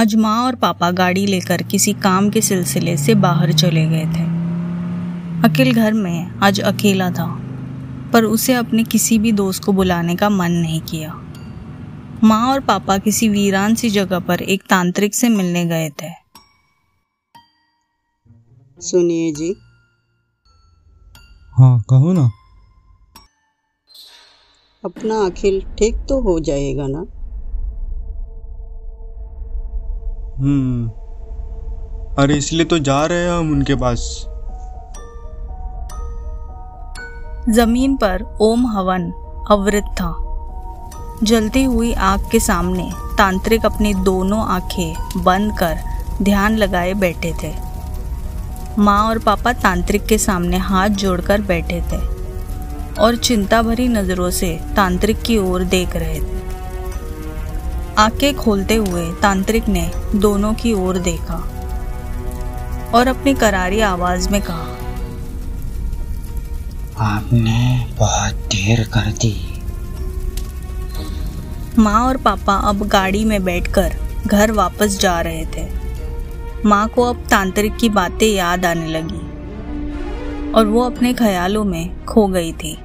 आज माँ और पापा गाड़ी लेकर किसी काम के सिलसिले से बाहर चले गए थे। अकिल घर में आज अकेला था पर उसे अपने किसी भी दोस्त को बुलाने का मन नहीं किया। माँ और पापा किसी वीरान सी जगह पर एक तांत्रिक से मिलने गए थे। सुनिए जी। हाँ कहो ना। अपना अखिल ठीक तो हो जाएगा ना? हम्म। अरे, इसलिए तो जा रहे हैं हम उनके पास। ज़मीन पर ओम हवन अवृत था। जलती हुई आग के सामने तांत्रिक अपनी दोनों आँखें बंद कर ध्यान लगाए बैठे थे। माँ और पापा तांत्रिक के सामने हाथ जोड़कर बैठे थे और चिंता भरी नज़रों से तांत्रिक की ओर देख रहे थे। आँखें खोलते हुए तांत्रिक ने दोनों की ओर देखा और अपनी करारी आवाज़ में कहा आपने बहुत देर कर दी। माँ और पापा अब गाड़ी में बैठकर घर वापस जा रहे थे। माँ को अब तांत्रिक की बातें याद आने लगी और वो अपने ख्यालों में खो गई थी।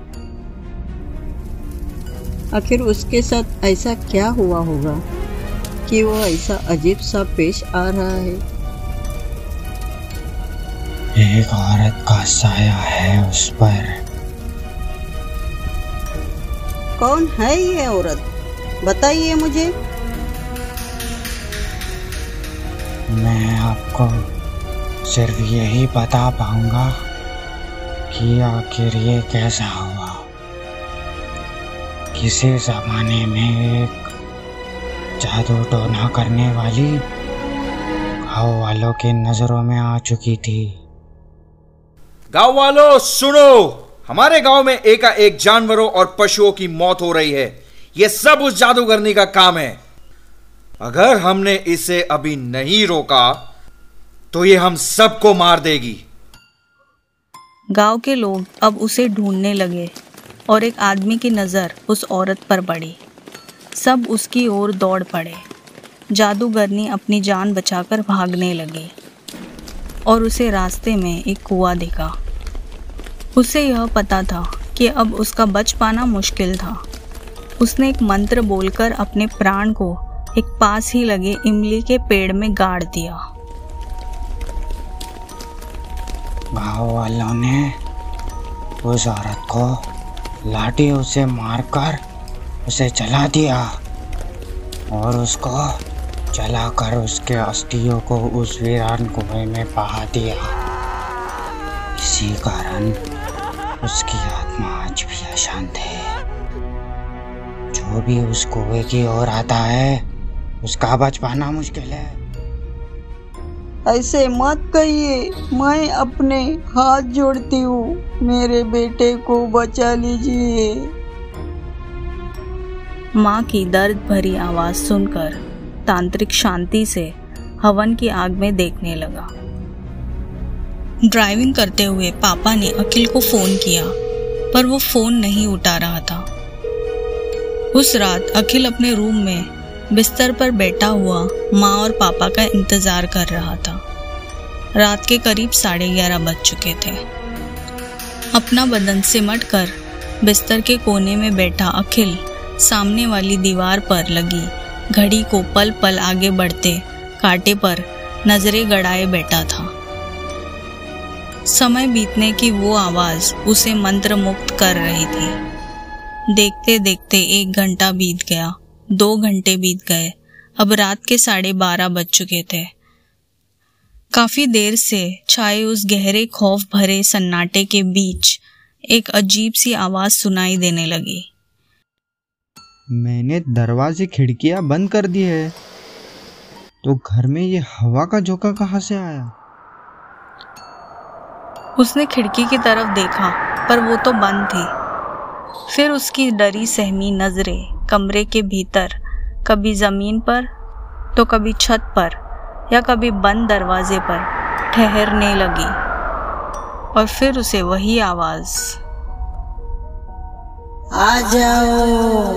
आखिर उसके साथ ऐसा क्या हुआ होगा कि वो ऐसा अजीब सा पेश आ रहा है? एक औरत का साया है उस पर। कौन है ये औरत? बताइए मुझे। मैं आपको सिर्फ़ यही बता पाऊँगा कि आखिर ये कैसा हुआ किसी जमाने में एक जादू टोना करने वाली गाँव वालों के नज़रों में आ चुकी थी। गाँव वालों सुनो! हमारे गाँव में एकाएक जानवरों और पशुओं की मौत हो रही है। यह सब उस जादूगरनी का काम है। अगर हमने इसे अभी नहीं रोका तो ये हम सबको मार देगी। गाँव के लोग अब उसे ढूँढने लगे। और एक आदमी की नज़र उस औरत पर पड़ी। सब उसकी ओर दौड़ पड़े। जादूगरनी अपनी जान बचाकर भागने लगी और उसे रास्ते में एक कुआँ दिखा। उसे यह पता था कि अब उसका बच पाना मुश्किल था। उसने एक मंत्र बोलकर अपने प्राण को एक पास ही लगे इमली के पेड़ में गाड़ दिया। गाँव वालों ने उस औरत को लाठी उसे मारकर उसे जला दिया और उसको जलाकर उसके अस्थियों को उस वीरान कुएँ में बहा दिया। इसी कारण उसकी आत्मा आज भी अशांत है। जो भी उस कुएँ की ओर आता है, उसका बच पाना मुश्किल है। ऐसे मत कहिए, मैं अपने हाथ जोड़ती हूँ। मेरे बेटे को बचा लीजिए। माँ की दर्द भरी आवाज़ सुनकर तांत्रिक शांति से हवन की आग में देखने लगा। ड्राइविंग करते हुए पापा ने अखिल को फ़ोन किया, पर वो फ़ोन नहीं उठा रहा था। उस रात अखिल अपने रूम में बिस्तर पर बैठा हुआ माँ और पापा का इंतज़ार कर रहा था। रात के करीब साढ़े ग्यारह बज चुके थे। अपना बदन सिमट कर बिस्तर के कोने में बैठा अखिल सामने वाली दीवार पर लगी। घड़ी को पल पल आगे बढ़ते कांटे पर नज़रें गड़ाए बैठा था। समय बीतने की वो आवाज़ उसे मंत्र मुक्त कर रही थी। देखते देखते एक घंटा बीत गया। दो घंटे बीत गए। अब रात के साढ़े बारह बज चुके थे। काफ़ी देर से छाए उस गहरे खौफ भरे सन्नाटे के बीच एक अजीब सी आवाज़ सुनाई देने लगी। मैंने दरवाजे खिड़कियाँ बंद कर दी है। तो घर में ये हवा का झोंका कहाँ से आया? उसने खिड़की की तरफ़ देखा पर वो तो बंद थी। फिर उसकी डरी सहमी नज़रें कमरे के भीतर, कभी ज़मीन पर तो कभी छत पर, या कभी बंद दरवाजे पर ठहरने लगी। और फिर उसे वही आवाज़। आ जाओ,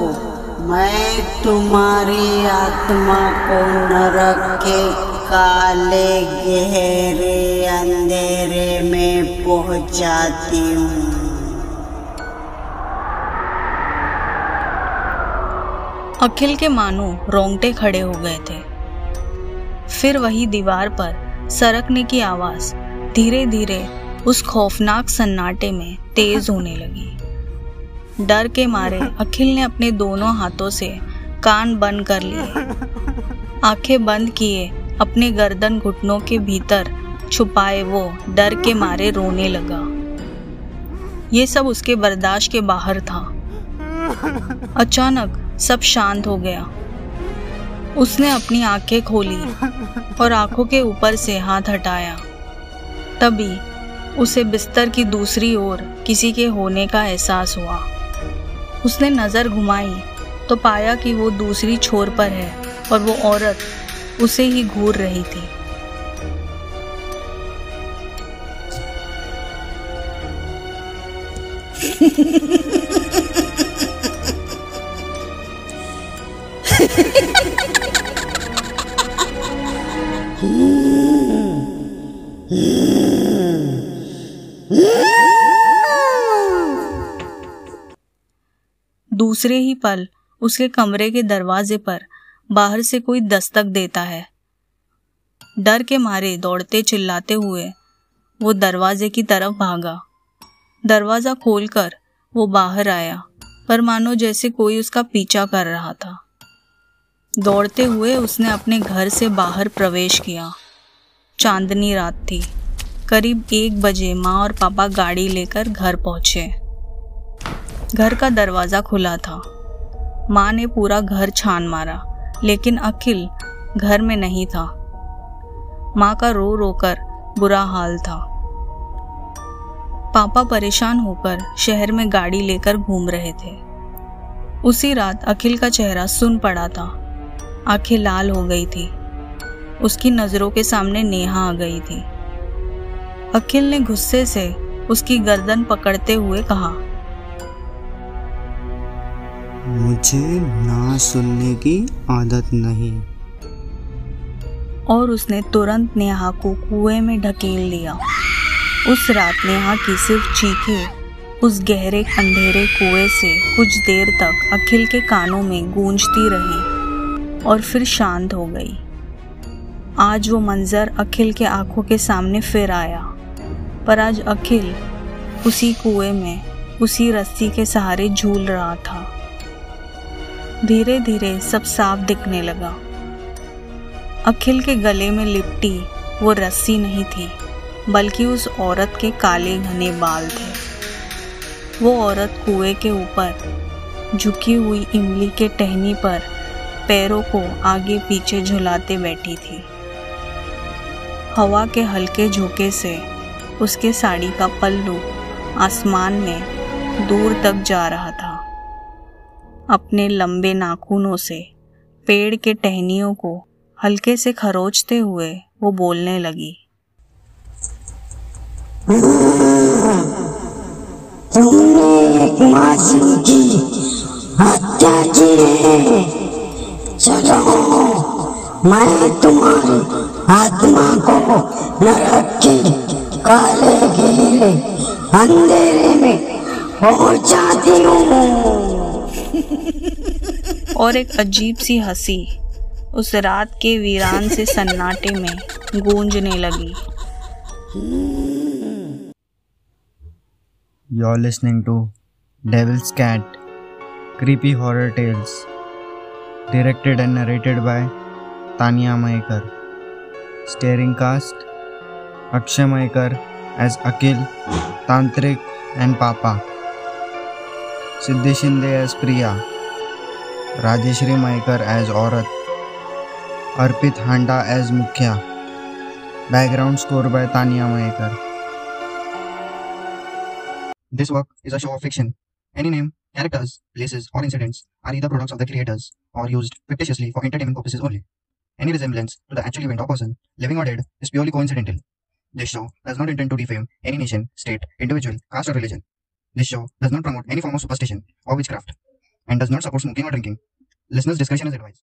मैं तुम्हारी आत्मा को नरक के काले गहरे अंधेरे में पहुंचाती हूँ। अखिल के मानो रोंगटे खड़े हो गए थे। फिर वही दीवार पर सरकने की आवाज़ धीरे धीरे उस खौफनाक सन्नाटे में तेज होने लगी। डर के मारे अखिल ने अपने दोनों हाथों से कान बंद कर लिए। आँखें बंद किए अपने गर्दन घुटनों के भीतर छुपाए वो डर के मारे रोने लगा। ये सब उसके बर्दाश्त के बाहर था। अचानक सब शांत हो गया। उसने अपनी आँखें खोली और आँखों के ऊपर से हाथ हटाया। तभी उसे बिस्तर की दूसरी ओर किसी के होने का एहसास हुआ। उसने नज़र घुमाई तो पाया कि वो दूसरी छोर पर है और वो औरत उसे ही घूर रही थी। दूसरे ही पल उसके कमरे के दरवाजे पर बाहर से कोई दस्तक देता है। डर के मारे दौड़ते चिल्लाते हुए वो दरवाजे की तरफ़ भागा। दरवाज़ा खोलकर वो बाहर आया, पर मानो जैसे कोई उसका पीछा कर रहा था। दौड़ते हुए उसने अपने घर से बाहर प्रवेश किया। चांदनी रात थी। करीब एक बजे माँ और पापा गाड़ी लेकर घर पहुँचे। घर का दरवाज़ा खुला था। माँ ने पूरा घर छान मारा, लेकिन अखिल घर में नहीं था। माँ का रो रो कर बुरा हाल था। पापा परेशान होकर शहर में गाड़ी लेकर घूम रहे थे। उसी रात अखिल का चेहरा सुन पड़ा था। आँखें लाल हो गई थी। उसकी नज़रों के सामने नेहा आ गई थी। अखिल ने गुस्से से उसकी गर्दन पकड़ते हुए कहा मुझे ना सुनने की आदत नहीं। और उसने तुरंत नेहा को कुएँ में ढकेल दिया उस रात नेहा की सिर्फ़ चीखें उस गहरे अंधेरे कुएँ से कुछ देर तक अखिल के कानों में गूंजती रही और फिर शांत हो गई। आज वो मंजर अखिल के आँखों के सामने फिर आया। पर आज अखिल उसी कुएँ में, उसी रस्सी के सहारे झूल रहा था। धीरे धीरे सब साफ़ दिखने लगा। अखिल के गले में लिपटी, वो रस्सी नहीं थी, बल्कि उस औरत के काले घने बाल थे। वो औरत कुएँ के ऊपर, झुकी हुई इमली के टहनी पर पैरों को आगे पीछे झुलाते बैठी थी। हवा के हल्के झोंके से उसके साड़ी का पल्लू आसमान में दूर तक जा रहा था। अपने लंबे नाखूनों से, पेड़ के टहनियों को हल्के से खरोचते हुए वो बोलने लगी। मैं तुम्हारी आत्मा को नरक के काले घेरे अंधेरे में पहुंचाती हूँ और एक अजीब सी हँसी उस रात के वीरान से सन्नाटे में गूंजने लगी। You are listening to Devil's Cat creepy horror tales directed and narrated by Tania Mayekar starring cast Akshay Mayekar as अकेल tantrik and papa Siddhi Shinde as Priya Rajeshri Mayekar as औरत अर्पित हांडा एज मुखिया background score by Tania Mayekar This work is a show of fiction. Any name, characters, places, or incidents are either products of the creators or used fictitiously for entertainment purposes only. Any resemblance to the actual event or person, living or dead, is purely coincidental. This show does not intend to defame any nation, state, individual, caste, or religion. This show does not promote any form of superstition or witchcraft and does not support smoking or drinking. Listeners' discretion is advised.